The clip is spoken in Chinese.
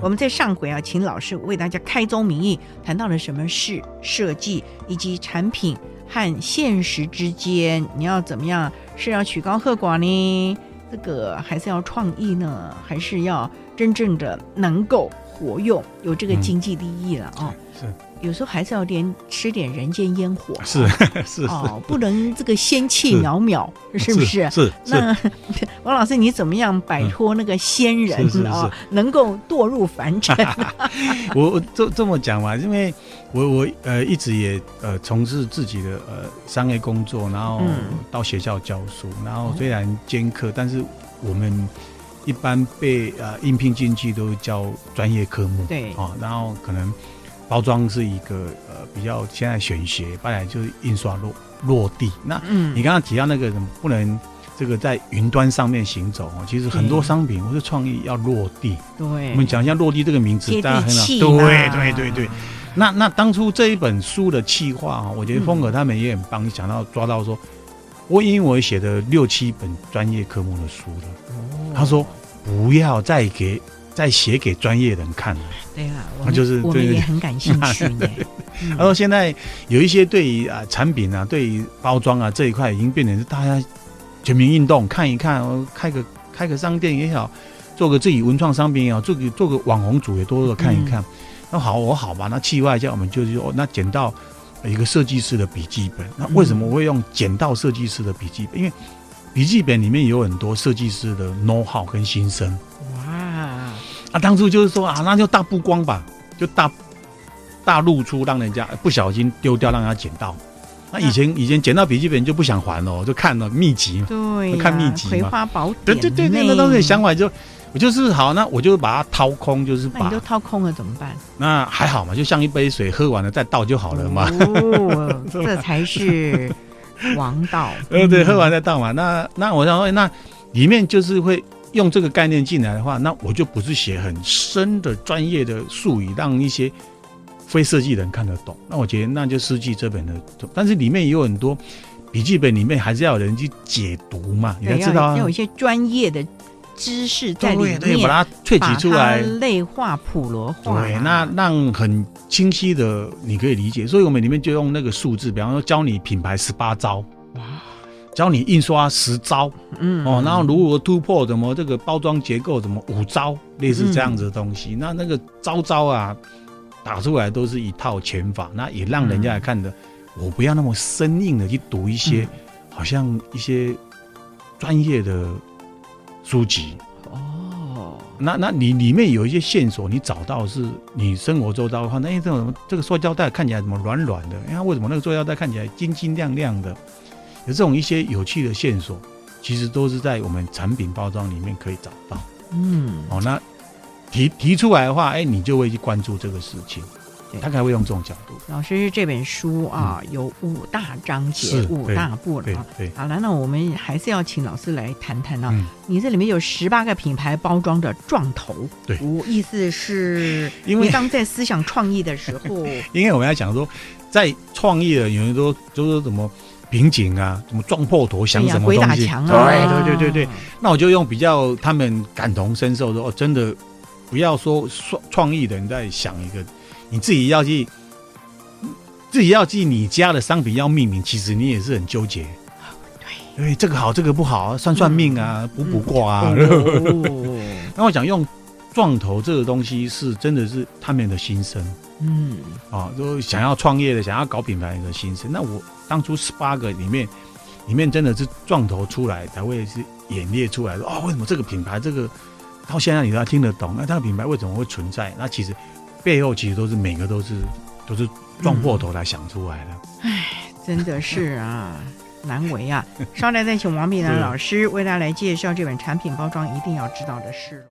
我们在上回啊，请老师为大家开宗明义，谈到了什么是设计，以及产品和现实之间，你要怎么样？是要曲高和寡呢？这个还是要创意呢？还是要真正的能够活用，有这个经济利益了啊？嗯哦、是。有时候还是要点吃点人间烟火，是 是哦，不能这个仙气渺渺，是不是？是。那 王老师，你怎么样摆脱那个仙人啊？能够堕入凡尘？我我这这么讲嘛，因为我我呃一直也呃从事自己的呃商业工作，然后到学校教书，然后虽然兼课，但是我们一般被呃应聘进去都教专业科目，对啊，然后可能。包装是一个呃比较现在选学，本来就是印刷落落地。那你刚刚提到那个不能这个在云端上面行走哦，其实很多商品或者创意要落地。对，我们讲一下落地这个名词，大家很好。对对对对。那那当初这一本书的企划啊，我觉得风格他们也很帮你想到抓到说，我因为我写的六七本专业科目的书了，他说不要再给。再写给专业人看了，对啊，那就是我们也很感兴趣呢。他说现在有一些对于啊产品啊，对于包装啊这一块，已经变成是大家全民运动，看一看，开个开个商店也好，做个自己文创商品也好，做个做个网红主也多多看一看。那、嗯、好，我好吧，那气外一下，我们就是说，那捡到一个设计师的笔记本。那为什么我会用捡到设计师的笔记本？因为笔记本里面有很多设计师的 know how 跟心声。哇啊，当初就是说啊，那就大曝光吧，就大大露出，让人家不小心丢掉，让人家捡到。那以前以前捡到笔记本就不想还了，就看了秘籍嘛，对、啊，看秘籍嘛，葵花宝典。对对对，那个东西想法就我就是好，那我就把它掏空，就是你都掏空了怎么办？那还好嘛，就像一杯水，喝完了再倒就好了嘛。哦，这才是王道。呃，对，喝完再倒嘛。那那我想说，那里面就是会。用这个概念进来的话，那我就不是写很深的专业的术语，让一些非设计人看得懂。那我觉得那就失去这本的，但是里面也有很多笔记本里面还是要有人去解读嘛，你要知道要，要有一些专业的知识在里面，对，对，把它萃取出来，类化、普罗化，对，那让很清晰的你可以理解。所以我们里面就用那个数字，比方说教你品牌十八招。哇。教你印刷十招，嗯哦，然后如何突破，怎么这个包装结构，怎么五招，类似这样子的东西。嗯、那那个招招啊，打出来都是一套拳法，那也让人家来看的。嗯、我不要那么生硬的去读一些，嗯、好像一些专业的书籍。哦，那那你里面有一些线索，你找到是你生活周遭的话，那这种这个塑胶袋看起来怎么软软的？你看为什么那个塑胶袋看起来晶晶亮亮的？有这种一些有趣的线索，其实都是在我们产品包装里面可以找到。嗯，哦，那提提出来的话，哎，你就会去关注这个事情，他才会用这种角度。老师这本书啊，有五大章节，五大部了啊。对，好了，那我们还是要请老师来谈谈啊。你这里面有十八个品牌包装的撞头，对，我意思是，因为当在思想创意的时候，因为我们要讲说，在创意的有人都就说什么。瓶颈啊，什么撞破头，想什么东西？啊、对对对对对。那我就用比较他们感同身受说，哦，真的不要说创创意的人在想一个，你自己要去，自己要记你家的商品要命名，其实你也是很纠结。对，因为这个好，这个不好，算算命啊，卜卜卦啊。那我想用撞头这个东西，是真的是他们的心声。嗯，啊，都想要创业的，想要搞品牌的心声。那我。当初十八个里面，里面真的是撞头出来才会是演列出来的哦。为什么这个品牌这个到现在你都要听得懂？那这个品牌为什么会存在？那其实背后其实都是每个都是都是撞破头来想出来的。哎、嗯，真的是啊，难为啊！稍待再请王炳南老师为大家来介绍这本产品包装一定要知道的事。